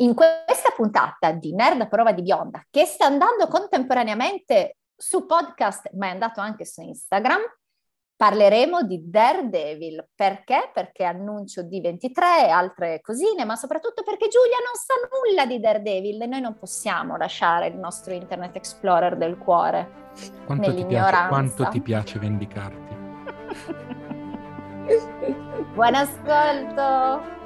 In questa puntata di Nerd a prova di bionda, che sta andando contemporaneamente su podcast, ma è andato anche su Instagram, parleremo di Daredevil. Perché? Perché annuncio di 23 e altre cosine, ma soprattutto perché Giulia non sa nulla di Daredevil e noi non possiamo lasciare il nostro Internet Explorer del cuore. Quanto, ti piace, quanto ti piace vendicarti? Buon ascolto!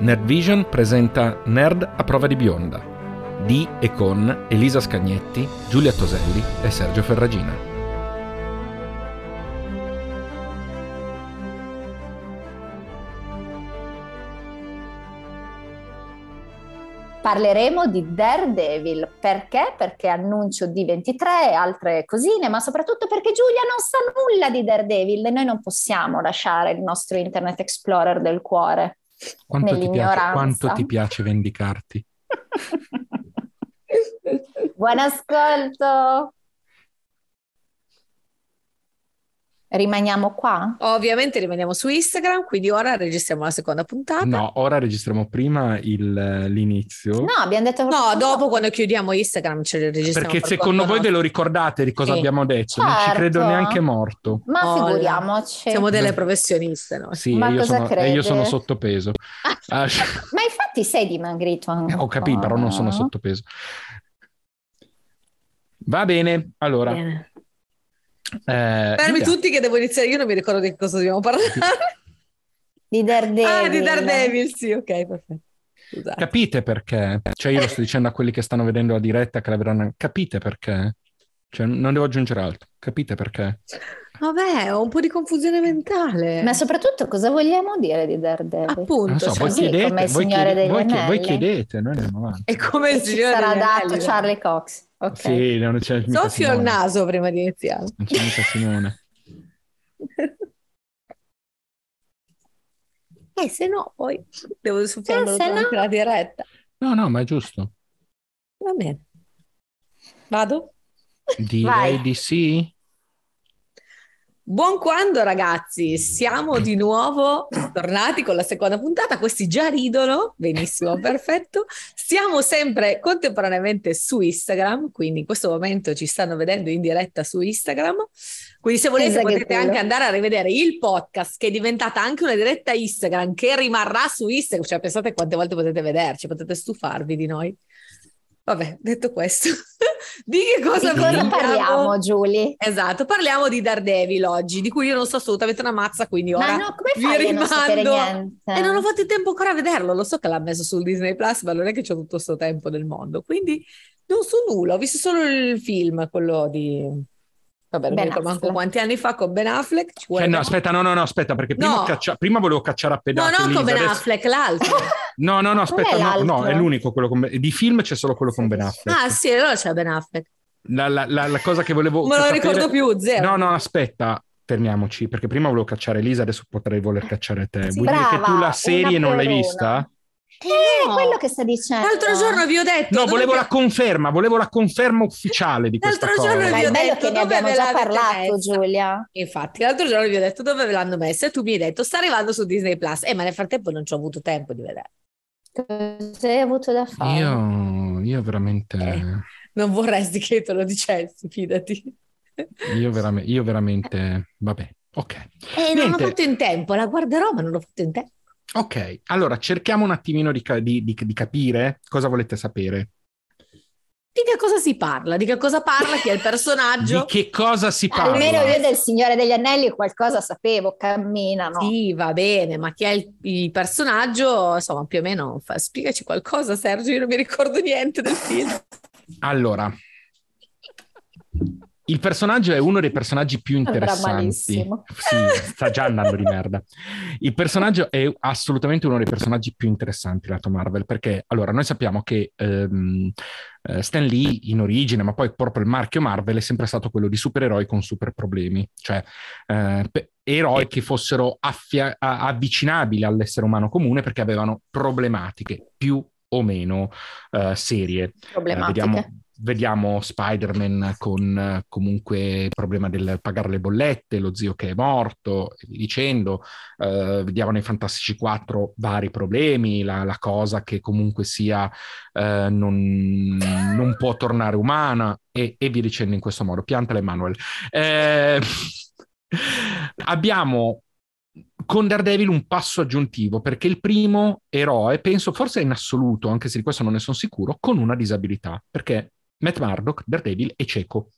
Nerdvision presenta Nerd a prova di bionda di e con Elisa Scagnetti, Giulia Toselli e Sergio Ferragina. Parleremo di Daredevil perché? Perché annuncio di 23 e altre cosine, ma soprattutto perché Giulia non sa nulla di Daredevil e noi non possiamo lasciare il nostro Internet Explorer del cuore. Quanto ti, piace, quanto ti piace vendicarti? Buon ascolto! Rimaniamo qua? Ovviamente rimaniamo su Instagram, quindi ora registriamo la seconda puntata. No, ora registriamo prima il, l'inizio. No, abbiamo detto... No, dopo quando chiudiamo Instagram ce registriamo. Perché secondo voi ve lo ricordate di cosa sì. abbiamo detto? Certo. Non ci certo. credo neanche morto. Ma oh, figuriamoci. Siamo delle professioniste no? Sì, Ma io sono, e io sono sottopeso. Ma infatti sei dimagrito anche. Ho capito, però non sono sottopeso. Va bene, allora... Bene. Eh, Fermi tutti che devo iniziare, io non mi ricordo di cosa dobbiamo parlare. Di Daredevil. Ah, di Daredevil, sì, ok, perfetto. Scusate. Capite perché? Cioè io lo sto dicendo a quelli che stanno vedendo la diretta che la vedranno. Capite perché? Cioè non devo aggiungere altro. Capite perché? Vabbè, ho un po' di confusione mentale. Ma soprattutto cosa vogliamo dire di Daredevil? Appunto, so, voi, chiedete, come il voi, chiedete, voi, voi chiedete, noi andiamo avanti. È come il signore sarà dato Charlie Cox. Okay. Sì, non c'è Soffio il naso prima di iniziare. Non c'è mica Simone. eh, se no, poi devo soffiarlo eh, durante no? la diretta. No, no, ma è giusto. Va bene. Vado? Direi Vai. di sì. Buon quando ragazzi, siamo di nuovo tornati con la seconda puntata, questi già ridono, benissimo, perfetto. Siamo sempre contemporaneamente su Instagram, quindi in questo momento ci stanno vedendo in diretta su Instagram, quindi se volete esatto potete anche andare a rivedere il podcast che è diventata anche una diretta Instagram che rimarrà su Instagram, cioè pensate quante volte potete vederci, potete stufarvi di noi. Vabbè, detto questo, di che cosa, di cosa parliamo, Giulia? Esatto, parliamo di Daredevil oggi, di cui io non so assolutamente una mazza, quindi ora ma no, come fai vi rimando. E non ho fatto il tempo ancora a vederlo, lo so che l'ha messo sul Disney Plus, ma non è che c'è tutto questo tempo del mondo, quindi non so nulla, ho visto solo il film, quello di Vabbè, non mi ricordo manco quanti anni fa con Ben Affleck. Cioè, no, aspetta, no, no, no, aspetta, perché prima, no. caccia... prima volevo cacciare a pedate. No, non con Ben Affleck, l'altro. no, no, no, aspetta, è no, no, è l'unico quello con Di film c'è solo quello con Ben Affleck. Ah, sì, allora c'è Ben Affleck. La, la, la, la cosa che volevo... Non lo ricordo più, zero. No, no, aspetta, fermiamoci, perché prima volevo cacciare Elisa, adesso potrei voler cacciare te. Sì, Vuoi brava, dire che tu la serie non l'hai vista? Eh, no. quello che sta dicendo. L'altro giorno vi ho detto. No, volevo che... la conferma, volevo la conferma ufficiale di questa l'altro cosa. L'altro giorno vi ho detto che ne abbiamo già parlato, messa. Giulia. Infatti, l'altro giorno vi ho detto dove ve l'hanno messa e tu mi hai detto sta arrivando su Disney Plus. Eh, ma nel frattempo non ci ho avuto tempo di vedere. Cosa hai avuto da fare? Io, io veramente. Eh, non vorresti che te lo dicessi, fidati. Io, vera- io veramente. Vabbè, ok. Eh, non l'ho fatto in tempo, la guarderò, ma non l'ho fatto in tempo. Ok, allora cerchiamo un attimino di, di, di, di, capire cosa volete sapere. Di che cosa si parla? Di che cosa parla? Chi è il personaggio? di che cosa si parla? Almeno io del Signore degli Anelli qualcosa sapevo, camminano. Sì, va bene, ma chi è il, il personaggio? Insomma, più o meno, fa, spiegaci qualcosa Sergio, io non mi ricordo niente del film. Allora, il personaggio è uno dei personaggi più interessanti. Sì, sta già andando di merda. Il personaggio è assolutamente uno dei personaggi più interessanti lato Marvel, perché allora noi sappiamo che um, Stan Lee in origine, ma poi proprio il marchio Marvel è sempre stato quello di supereroi con super problemi, cioè uh, eroi che fossero affia- avvicinabili all'essere umano comune perché avevano problematiche più o meno uh, serie. Problematiche. vediamo vediamo Spider-Man con comunque il problema del pagare le bollette, lo zio che è morto, dicendo. Uh, vediamo nei Fantastici 4 vari problemi, la, la cosa che comunque sia uh, non, non, può tornare umana e, e via dicendo in questo modo. Piantala Emanuel. Eh, abbiamo con Daredevil un passo aggiuntivo, perché il primo eroe, penso forse in assoluto, anche se di questo non ne sono sicuro, con una disabilità, perché Matt Murdock, Daredevil, è cieco.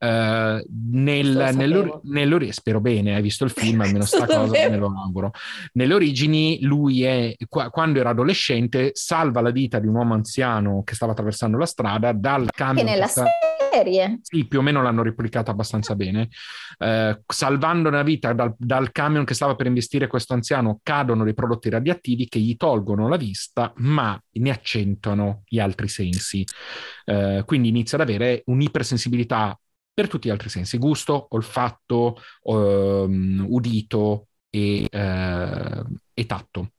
Uh, nel, nell'or- nell'or- spero bene, hai visto il film, almeno sta cosa me lo auguro. Nelle origini, lui è, qua, quando era adolescente, salva la vita di un uomo anziano che stava attraversando la strada dal camion. Che nella sta... serie. Sì, più o meno l'hanno replicato abbastanza bene. Uh, salvando la vita dal, dal, camion che stava per investire questo anziano, cadono dei prodotti radioattivi che gli tolgono la vista, ma ne accentuano gli altri sensi. Uh, quindi inizia ad avere un'ipersensibilità per tutti gli altri sensi, gusto, olfatto, um, udito e, uh, e tatto.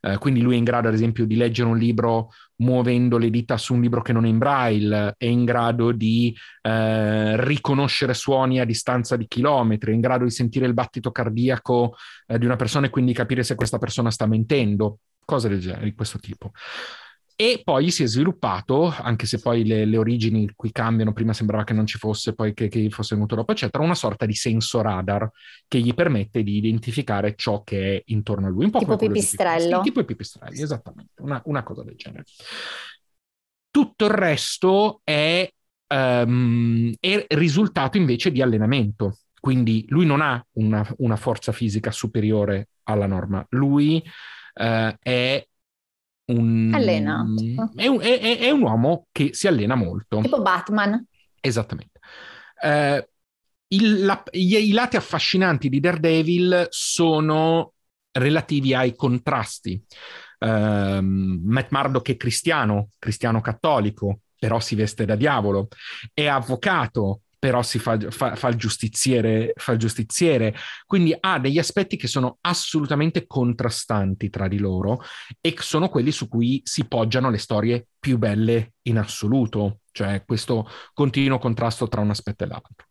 Uh, quindi lui è in grado, ad esempio, di leggere un libro muovendo le dita su un libro che non è in braille, è in grado di uh, riconoscere suoni a distanza di chilometri, è in grado di sentire il battito cardiaco di una persona e quindi capire se questa persona sta mentendo, cose del genere, di questo tipo. E poi si è sviluppato, anche se poi le, le, origini qui cambiano, prima sembrava che non ci fosse, poi che, che, fosse venuto dopo, eccetera, una sorta di senso radar che gli permette di identificare ciò che è intorno a lui. Un po' tipo pipistrello. Sì, tipo i pipistrelli, esattamente, una, una, cosa del genere. Tutto il resto è, um, è risultato invece di allenamento. Quindi lui non ha una, una forza fisica superiore alla norma, lui uh, è un... Allena. È un, è, è un, uomo che si allena molto. Tipo Batman. Esattamente. Eh, il, la, i, I lati affascinanti di Daredevil sono relativi ai contrasti. Uh, Matt Murdock è cristiano, cristiano cattolico, però si veste da diavolo, è avvocato, però si fa, fa, fa, il giustiziere, fa il giustiziere, quindi ha degli aspetti che sono assolutamente contrastanti tra di loro e sono quelli su cui si poggiano le storie più belle in assoluto, cioè questo continuo contrasto tra un aspetto e l'altro.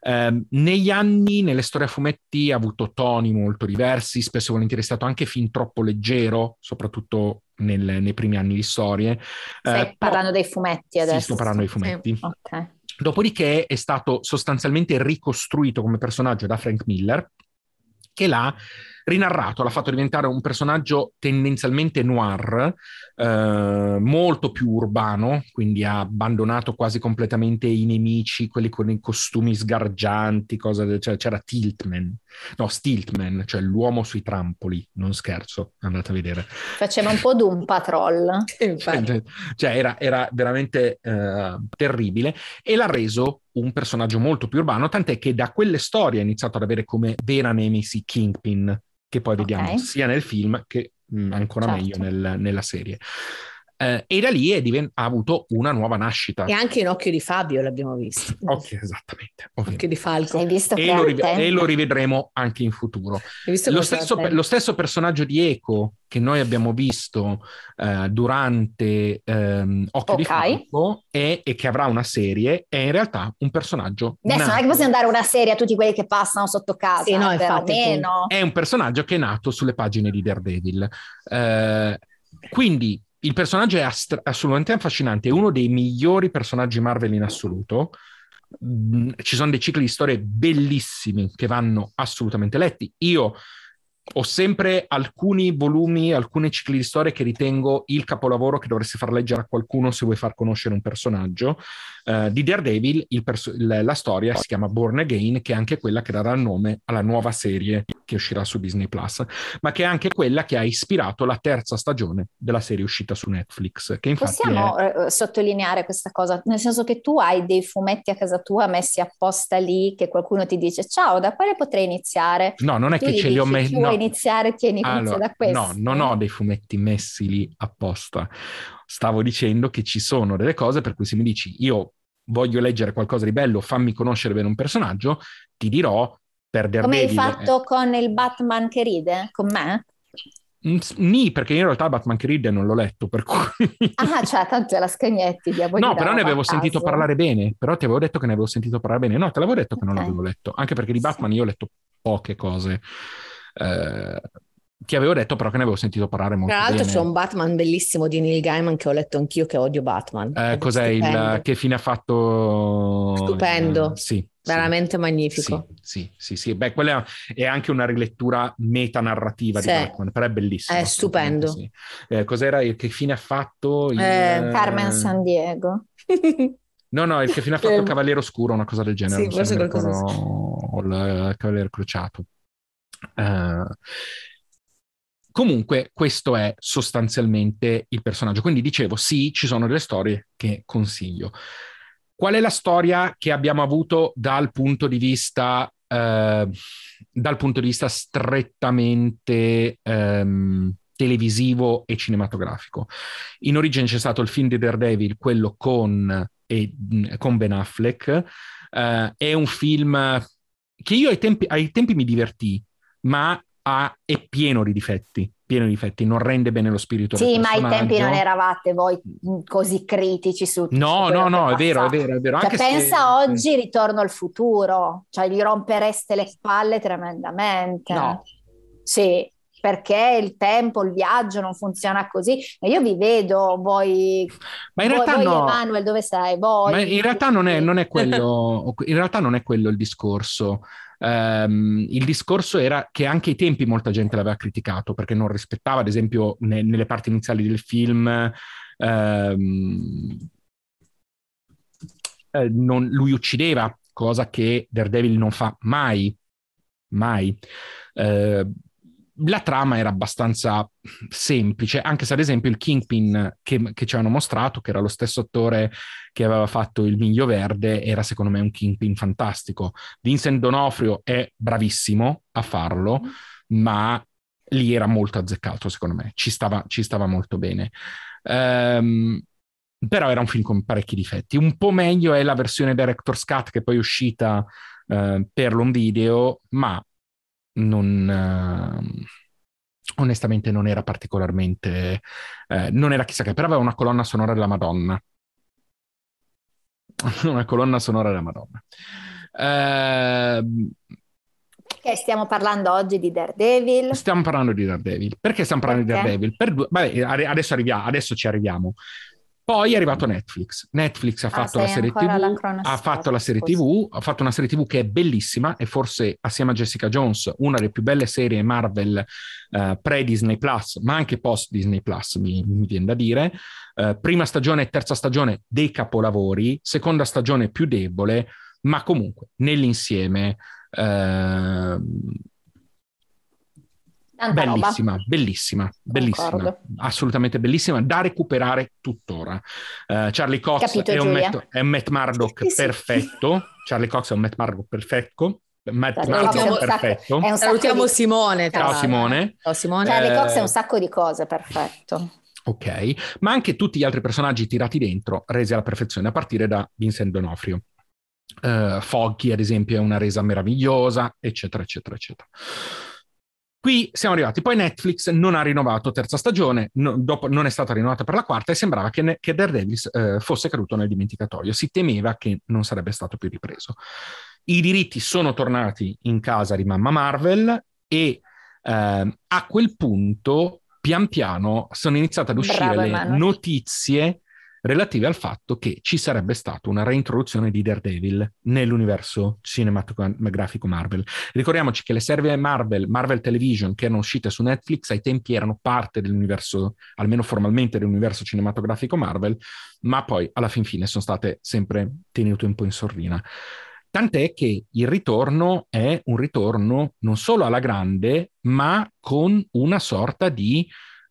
Eh, negli anni, nelle storie a fumetti, ha avuto toni molto diversi, spesso e volentieri è stato anche fin troppo leggero, soprattutto nel, nei primi anni di storie. Stai eh, parlando dei fumetti adesso? Sì, sto parlando dei fumetti. Sì. Ok. Dopodiché è stato sostanzialmente ricostruito come personaggio da Frank Miller, che l'ha rinarrato, l'ha fatto diventare un personaggio tendenzialmente noir, eh, molto più urbano, quindi ha abbandonato quasi completamente i nemici, quelli con i costumi sgargianti, cosa, cioè, c'era Tiltman, no, Stiltman, cioè l'uomo sui trampoli, non scherzo, andate a vedere. Faceva un po' Doom Patrol. cioè, cioè era, era, veramente eh, terribile. E l'ha reso un personaggio molto più urbano, tant'è che da quelle storie ha iniziato ad avere come vera nemesi Kingpin, che poi vediamo okay. sia nel film che mh, ancora certo. meglio nel, nella serie. Eh, e da lì divent- ha avuto una nuova nascita. E anche in Occhio di Fabio l'abbiamo visto. Occhio, esattamente. Ovviamente. Occhio di Falco. Hai visto e, lo riv- e lo rivedremo anche in futuro. Lo stesso, lo stesso, personaggio di Eco che noi abbiamo visto uh, durante um, Occhio okay. di Falco e, e, che avrà una serie è in realtà un personaggio Adesso nato. non è che possiamo dare una serie a tutti quelli che passano sotto casa. Sì, no, infatti, è un personaggio che è nato sulle pagine di Daredevil. Uh, quindi il personaggio è ast- assolutamente affascinante, è uno dei migliori personaggi Marvel in assoluto. Mm, ci sono dei cicli di storie bellissimi che vanno assolutamente letti. Io ho sempre alcuni volumi, alcuni cicli di storie che ritengo il capolavoro che dovresti far leggere a qualcuno se vuoi far conoscere un personaggio. Uh, di Daredevil, perso- la storia si chiama Born Again, che è anche quella che darà il nome alla nuova serie che uscirà su Disney Plus, ma che è anche quella che ha ispirato la terza stagione della serie uscita su Netflix. Che infatti Possiamo è... Eh, sottolineare questa cosa, nel senso che tu hai dei fumetti a casa tua messi apposta lì, che qualcuno ti dice ciao, da quale potrei iniziare? No, non è che ce li ho messi. No, iniziare, tieni allora, da questo. No, non ho dei fumetti messi lì apposta. Stavo dicendo che ci sono delle cose per cui se mi dici io voglio leggere qualcosa di bello, fammi conoscere bene un personaggio, ti dirò per Come hai fatto con il Batman che ride? Con me? Nì, perché in realtà Batman che ride non l'ho letto, per cui... Ah, cioè, tanto la scagnetti No, però ne avevo sentito parlare bene, però ti avevo detto che ne avevo sentito parlare bene. No, te l'avevo detto che okay. non l'avevo letto, anche perché di Batman sì. io ho letto poche cose. Eh, ti avevo detto però che ne avevo sentito parlare molto Tra l'altro c'è un Batman bellissimo di Neil Gaiman che ho letto anch'io che odio Batman. Eh, cos'è il... che fine ha fatto? Stupendo. Eh, sì. Veramente sì, magnifico. Sì, sì, sì, sì. Beh, quella è anche una rilettura metanarrativa sì. di Batman, però è bellissimo. È stupendo. Sì. Eh, cos'era il che fine ha fatto? Il... Eh, Carmen San Diego. No, no, il che fine ha fatto il Cavaliere Oscuro, una cosa del genere. Sì, forse qualcosa O il Cavaliere Crociato. Uh, Comunque, questo è sostanzialmente il personaggio. Quindi dicevo, sì, ci sono delle storie che consiglio. Qual è la storia che abbiamo avuto dal punto di vista, eh, punto di vista strettamente ehm, televisivo e cinematografico? In origine c'è stato il film di Daredevil, quello con, e, con Ben Affleck. Eh, è un film che io ai tempi, ai tempi mi divertì, ma ha, è pieno di difetti, pieno di difetti, non rende bene lo spirito sì, ma ai tempi non eravate voi così critici su No, no, no, è vero, è vero, è vero. Cioè, pensa se... oggi Ritorno al futuro, cioè gli rompereste le palle tremendamente. No. Sì, perché il tempo, il viaggio non funziona così. E io vi vedo, voi, ma in realtà voi, no. Emanuel, dove sei? Voi, ma in realtà non è, non è quello, in realtà non è quello il discorso. Um, il discorso era che anche ai tempi molta gente l'aveva criticato perché non rispettava, ad esempio, ne, nelle parti iniziali del film. Um, eh, non, lui uccideva, cosa che Daredevil non fa mai, mai. Uh, la trama era abbastanza semplice, anche se ad esempio il Kingpin che, che, ci hanno mostrato, che era lo stesso attore che aveva fatto il Miglio Verde, era secondo me un Kingpin fantastico. Vincent Donofrio è bravissimo a farlo, ma lì era molto azzeccato secondo me, ci stava, ci stava molto bene. Um, però era un film con parecchi difetti. Un po' meglio è la versione Director's Cut che poi è uscita uh, per l'on video, ma non... Uh, onestamente non era particolarmente... Eh, non era chissà che, però aveva una colonna sonora della Madonna. una colonna sonora della Madonna. Eh, perché stiamo parlando oggi di Daredevil? Stiamo parlando di Daredevil. Perché stiamo parlando Perché? di Daredevil? Per due... Vabbè, adesso, arriviamo, adesso ci arriviamo. Poi è arrivato Netflix. Netflix ha ah, fatto la serie TV, ha fatto la serie TV, ha fatto una serie TV che è bellissima e forse assieme a Jessica Jones una delle più belle serie Marvel uh, pre-Disney Plus, ma anche post-Disney Plus, mi, mi viene da dire. Uh, prima stagione e terza stagione dei capolavori, seconda stagione più debole, ma comunque nell'insieme uh, Tanta bellissima, roba. bellissima, bellissima, Concordo. assolutamente bellissima, da recuperare tuttora. Uh, Charlie Cox è un, Matt, è un, Matt, Murdock sì, perfetto, sì. Charlie Cox è un Matt Murdock perfetto, Matt Murdock perfetto. Sacco, Salutiamo di... Simone. Ciao Simone. Ciao Simone. Charlie eh... Cox è un sacco di cose, perfetto. Ok, ma anche tutti gli altri personaggi tirati dentro, resi alla perfezione, a partire da Vincent D'Onofrio. Uh, Foggy, ad esempio, è una resa meravigliosa, eccetera, eccetera, eccetera. Qui siamo arrivati, poi Netflix non ha rinnovato terza stagione, no, dopo non è stata rinnovata per la quarta e sembrava che, ne, che Daredevil eh, fosse caduto nel dimenticatoio, si temeva che non sarebbe stato più ripreso. I diritti sono tornati in casa di mamma Marvel e eh, a quel punto pian piano sono iniziate ad uscire Bravo, le Emanuele. notizie relative al fatto che ci sarebbe stata una reintroduzione di Daredevil nell'universo cinematografico Marvel. Ricordiamoci che le serie Marvel, Marvel Television, che erano uscite su Netflix, ai tempi erano parte dell'universo, almeno formalmente dell'universo cinematografico Marvel, ma poi alla fin fine sono state sempre tenute un po' in sordina. Tant'è che il ritorno è un ritorno non solo alla grande, ma con una sorta di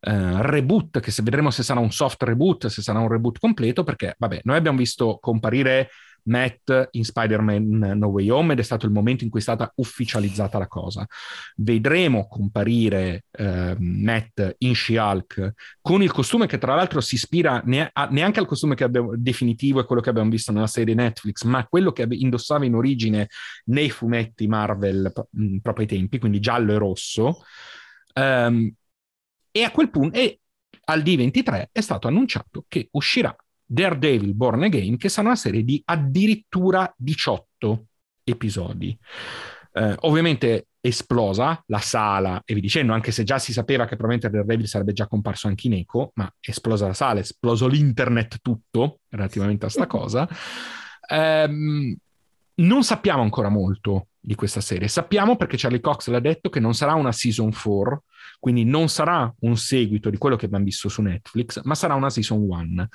Uh, reboot, che se vedremo se sarà un soft reboot, se sarà un reboot completo, perché vabbè, noi abbiamo visto comparire Matt in Spider-Man No Way Home ed è stato il momento in cui è stata ufficializzata la cosa. Vedremo comparire uh, Matt in She-Hulk con il costume che tra l'altro si ispira ne- a- neanche al costume abbiamo definitivo e quello che abbiamo visto nella serie Netflix, ma quello che indossava in origine nei fumetti Marvel mh, proprio ai tempi, quindi giallo e rosso. Um, E a quel punto, e al D23 è stato annunciato che uscirà Daredevil Born Again, che sarà una serie di addirittura 18 episodi. Eh, ovviamente esplosa la sala e vi dicendo, anche se già si sapeva che probabilmente Daredevil sarebbe già comparso anche in eco, ma esplosa la sala, esploso l'internet tutto relativamente a sta cosa. Um, non sappiamo ancora molto di questa serie. Sappiamo perché Charlie Cox l'ha detto che non sarà una season 4, quindi non sarà un seguito di quello che abbiamo visto su Netflix, ma sarà una season 1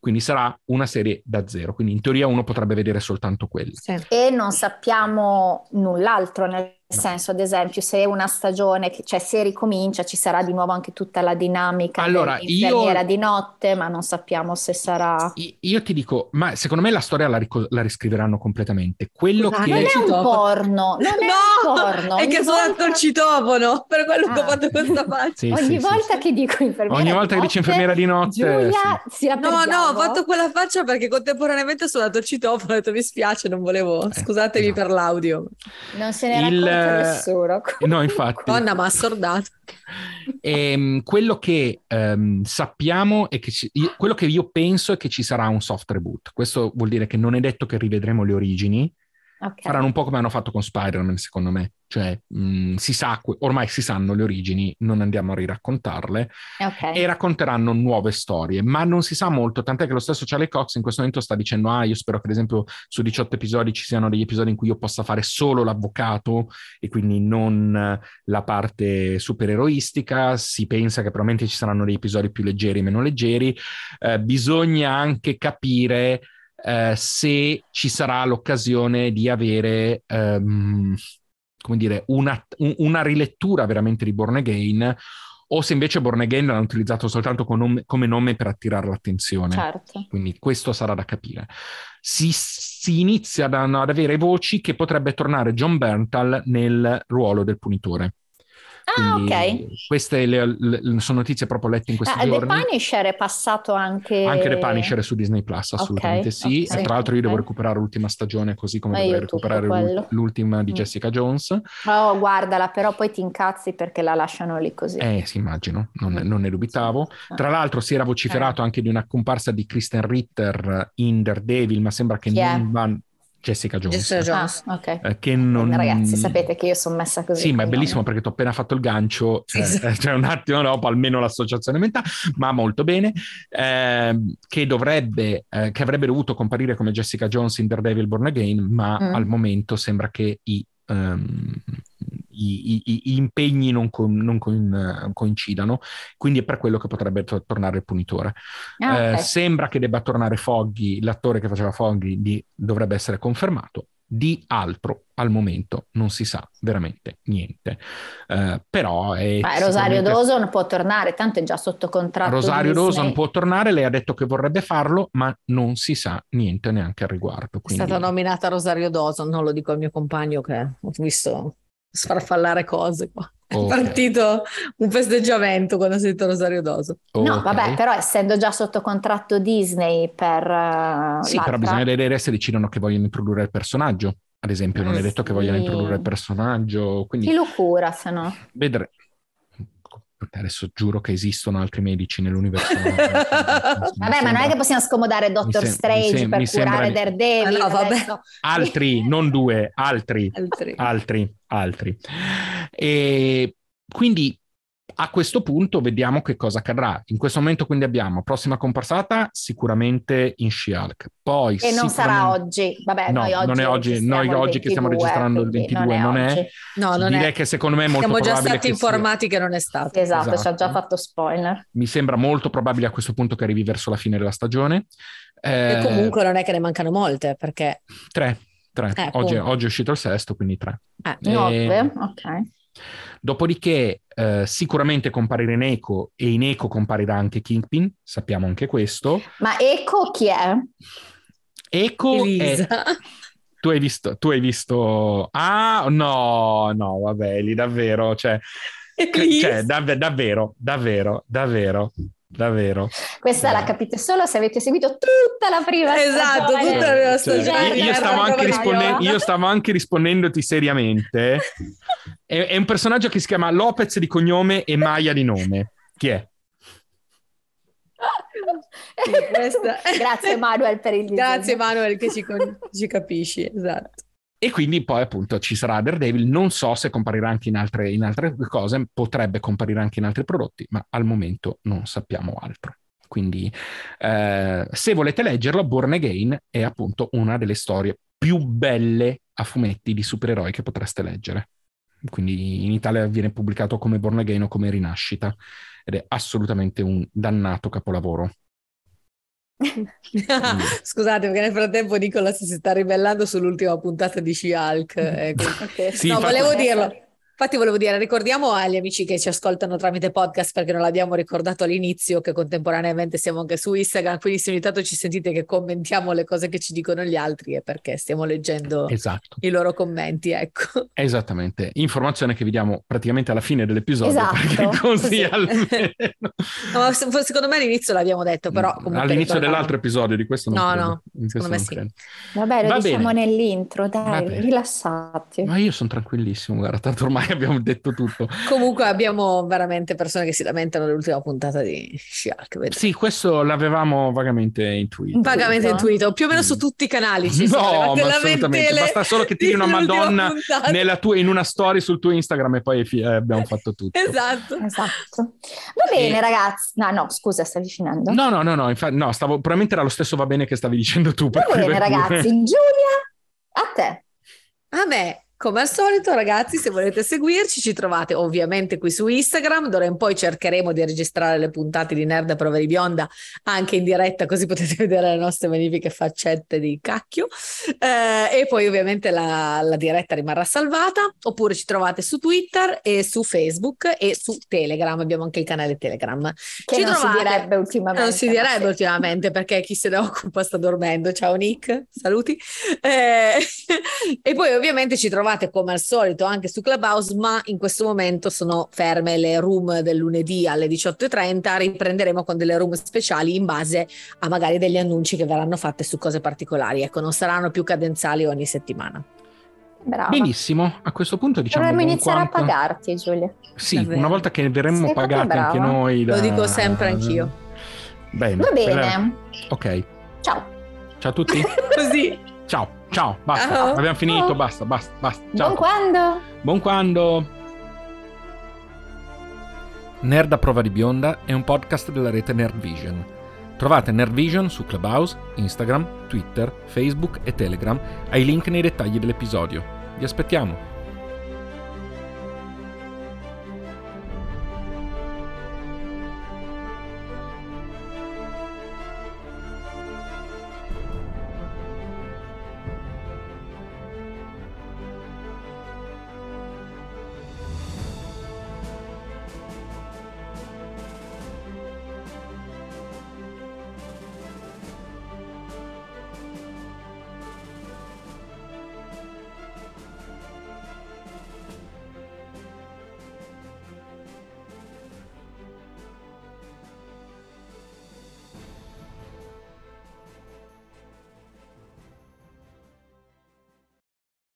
quindi sarà una serie da zero, quindi in teoria uno potrebbe vedere soltanto quella. Sì. E non sappiamo null'altro, nel No. senso, ad esempio, se una stagione, cioè se ricomincia, ci sarà di nuovo anche tutta la dinamica allora, dell'infermiera io, di notte, ma non sappiamo se sarà... Io ti dico, ma secondo me la storia la, ric- la riscriveranno completamente. Quello ma che... Non è un porno, non è no, un porno. È che volta... sono il citofono, per quello ah. che ho ah. fatto questa faccia. Sì, Ogni sì, volta sì, che dico infermiera Ogni volta che dici infermiera di notte... Giulia, si No, no, ho fatto quella faccia perché contemporaneamente ho suonato il citofono e ho detto mi spiace, non volevo... Eh, Scusatemi esatto. per l'audio. Non se ne il... nessuno. No, infatti. Donna, ma assordato. E, ehm, quello che um, sappiamo è che ci, io, quello che io penso è che ci sarà un soft reboot. Questo vuol dire che non è detto che rivedremo le origini. Okay. Faranno un po' come hanno fatto con Spider-Man, secondo me. Cioè, mh, si sa, ormai si sanno le origini, non andiamo a riraccontarle okay. e racconteranno nuove storie, ma non si sa molto, tant'è che lo stesso Charlie Cox in questo momento sta dicendo, ah, io spero che ad esempio su 18 episodi ci siano degli episodi in cui io possa fare solo l'avvocato e quindi non la parte supereroistica, si pensa che probabilmente ci saranno degli episodi più leggeri e meno leggeri, eh, bisogna anche capire eh, se ci sarà l'occasione di avere... Come dire, una, una rilettura veramente di Born Again o se invece Born Again l'hanno utilizzato soltanto come nome, come nome per attirare l'attenzione. Certo. Quindi questo sarà da capire. Si, si inizia ad, ad avere voci che potrebbe tornare John Berntal nel ruolo del punitore. Ah, ok. Queste le, le, sono notizie proprio lette in questi ah, giorni. The Punisher è passato anche... Anche The Punisher è su Disney Plus, assolutamente okay, sì. Okay. E tra l'altro io devo recuperare l'ultima stagione, così come dovrei recuperare l'ultima di mm. Jessica Jones. Oh, guardala, però poi ti incazzi perché la lasciano lì così. Eh sì, immagino, non, non ne dubitavo. Tra l'altro si era vociferato eh. anche di una comparsa di Kristen Ritter in Daredevil, ma sembra che non va Jessica Jones. Jessica Jones. Ah, okay. eh, che non... Ragazzi, sapete che io sono messa così. Sì, ma è bellissimo perché ti ho appena fatto il gancio, cioè, sì, sì. cioè un attimo dopo almeno l'associazione mentale, ma molto bene, eh, che dovrebbe, eh, che avrebbe dovuto comparire come Jessica Jones in Daredevil Born Again, ma mm. al momento sembra che i, um, i, i, i impegni non, con, non con, coincidano, quindi è per quello che potrebbe to- tornare il punitore. Ah, okay. eh, sembra che debba tornare Foggy, l'attore che faceva Foggy di, dovrebbe essere confermato. Di altro al momento non si sa veramente niente. Uh, però è Beh, Rosario Dawson può tornare, tanto è già sotto contratto. Rosario Dawson può tornare, lei ha detto che vorrebbe farlo, ma non si sa niente neanche al riguardo. Quindi... È stata nominata Rosario Dawson, non lo dico al mio compagno che ho visto sfarfallare cose qua. Okay. È partito un festeggiamento quando ho sentito Rosario Doso. Okay. No, vabbè, però essendo già sotto contratto Disney per... Uh, sì, l'altra... però bisogna vedere se decidono che vogliono introdurre il personaggio. Ad esempio, non eh, è detto sì. che vogliono introdurre il personaggio. Quindi... Chi lo cura, se no? Vedremo. Adesso giuro che esistono altri medici nell'universo. vabbè, ma non è che possiamo scomodare Doctor sem- Strange sem- per curare sembra... Daredevil. Ah, no, altri, non due, altri. Altri. Altri. altri. E quindi a questo punto vediamo che cosa accadrà. In questo momento quindi abbiamo prossima comparsata sicuramente in She-Hulk. Poi e non sarà oggi. Vabbè, no, noi oggi non è oggi, noi oggi 22, che stiamo registrando il 22 non è. Non è. No, non Direi è. che secondo me è molto Siamo probabile già stati informati sia... che non è stato. Esatto, esatto, ci ha già fatto spoiler. Mi sembra molto probabile a questo punto che arrivi verso la fine della stagione. Eh... E comunque non è che ne mancano molte perché... Tre. Tre. Eh, oggi, oggi, è uscito il sesto, quindi tre. Eh, nove, e... ok. Dopodiché eh, sicuramente comparire in Eco e in Eco comparirà anche Kingpin, sappiamo anche questo. Ma Eco chi è? Eco è... Tu hai visto, tu hai visto... Ah, no, no, vabbè, lì davvero, cioè... cioè dav- davvero, davvero, davvero. Davvero. Questa la capite solo se avete seguito tutta la prima esatto, stagione. tutta la prima stagione. Cioè, io, stavo anche risponde- io stavo anche rispondendoti seriamente. È, è, un personaggio che si chiama Lopez di cognome e Maya di nome. Chi è? Sì. Grazie Manuel per il disegno. Grazie Manuel che ci, ci capisci, esatto. E quindi poi appunto ci sarà Daredevil, non so se comparirà anche in altre, in altre cose, potrebbe comparire anche in altri prodotti, ma al momento non sappiamo altro. Quindi eh, se volete leggerlo, Born Again è appunto una delle storie più belle a fumetti di supereroi che potreste leggere. Quindi in Italia viene pubblicato come Born Again o come Rinascita ed è assolutamente un dannato capolavoro. Scusate, perché nel frattempo Nicolas si sta ribellando sull'ultima puntata di She-Hulk. Ecco. Okay. Sì, no, volevo dirlo. Infatti volevo dire, ricordiamo agli amici che ci ascoltano tramite podcast perché non l'abbiamo ricordato all'inizio che contemporaneamente siamo anche su Instagram, quindi se ogni tanto ci sentite che commentiamo le cose che ci dicono gli altri è perché stiamo leggendo esatto. i loro commenti, ecco. Esattamente, informazione che vi diamo praticamente alla fine dell'episodio esatto, perché così, così. almeno... no, secondo me all'inizio l'abbiamo detto, però comunque All'inizio ricordiamo. dell'altro episodio di questo non No, credo. no, secondo me sì. Credo. Vabbè, lo Va diciamo bene. nell'intro, dai, rilassati. Ma io sono tranquillissimo, guarda, tanto ormai abbiamo detto tutto. Comunque abbiamo veramente persone che si lamentano dell'ultima puntata di Shark. Sì, questo l'avevamo vagamente intuito. Vagamente intuito, più o meno su tutti i canali. Ci no, ma assolutamente. Basta solo che tiri una Madonna tua, in una story sul tuo Instagram e poi eh, abbiamo fatto tutto. Esatto. esatto. Va bene, e... ragazzi. No, no, scusa, stavi finendo? No, no, no, no, infatti, no, stavo, probabilmente era lo stesso va bene che stavi dicendo tu. Va bene, ragazzi. Giulia, a te. A me. Come al solito, ragazzi, se volete seguirci, ci trovate ovviamente qui su Instagram. D'ora in poi cercheremo di registrare le puntate di Nerd a Prova di Bionda anche in diretta, così potete vedere le nostre magnifiche faccette di cacchio. Eh, e poi, ovviamente, la, la, diretta rimarrà salvata. Oppure ci trovate su Twitter e su Facebook e su Telegram. Abbiamo anche il canale Telegram. Che ci non trovate... si direbbe ultimamente. Non si direbbe ultimamente perché chi se ne occupa sta dormendo. Ciao, Nick. Saluti. Eh, e poi, ovviamente, ci trovate trovate come al solito anche su Clubhouse, ma in questo momento sono ferme le room del lunedì alle 18.30. Riprenderemo con delle room speciali in base a magari degli annunci che verranno fatte su cose particolari. Ecco, non saranno più cadenzali ogni settimana. Brava. Benissimo, a questo punto diciamo. Dovremmo iniziare quanto... a pagarti, Giulia. Sì, una volta che verremo pagati anche noi. Da... Lo dico sempre anch'io. Bene. Va bene. Ok. Ciao. Ciao a tutti. Così. Ciao. Ciao, basta. Ciao. Abbiamo finito, basta, basta, basta. Ciao. Buon quando? Buon quando. Nerd a prova di bionda è un podcast della rete Nerdvision. Trovate Nerdvision su Clubhouse, Instagram, Twitter, Facebook e Telegram ai link nei dettagli dell'episodio. Vi aspettiamo.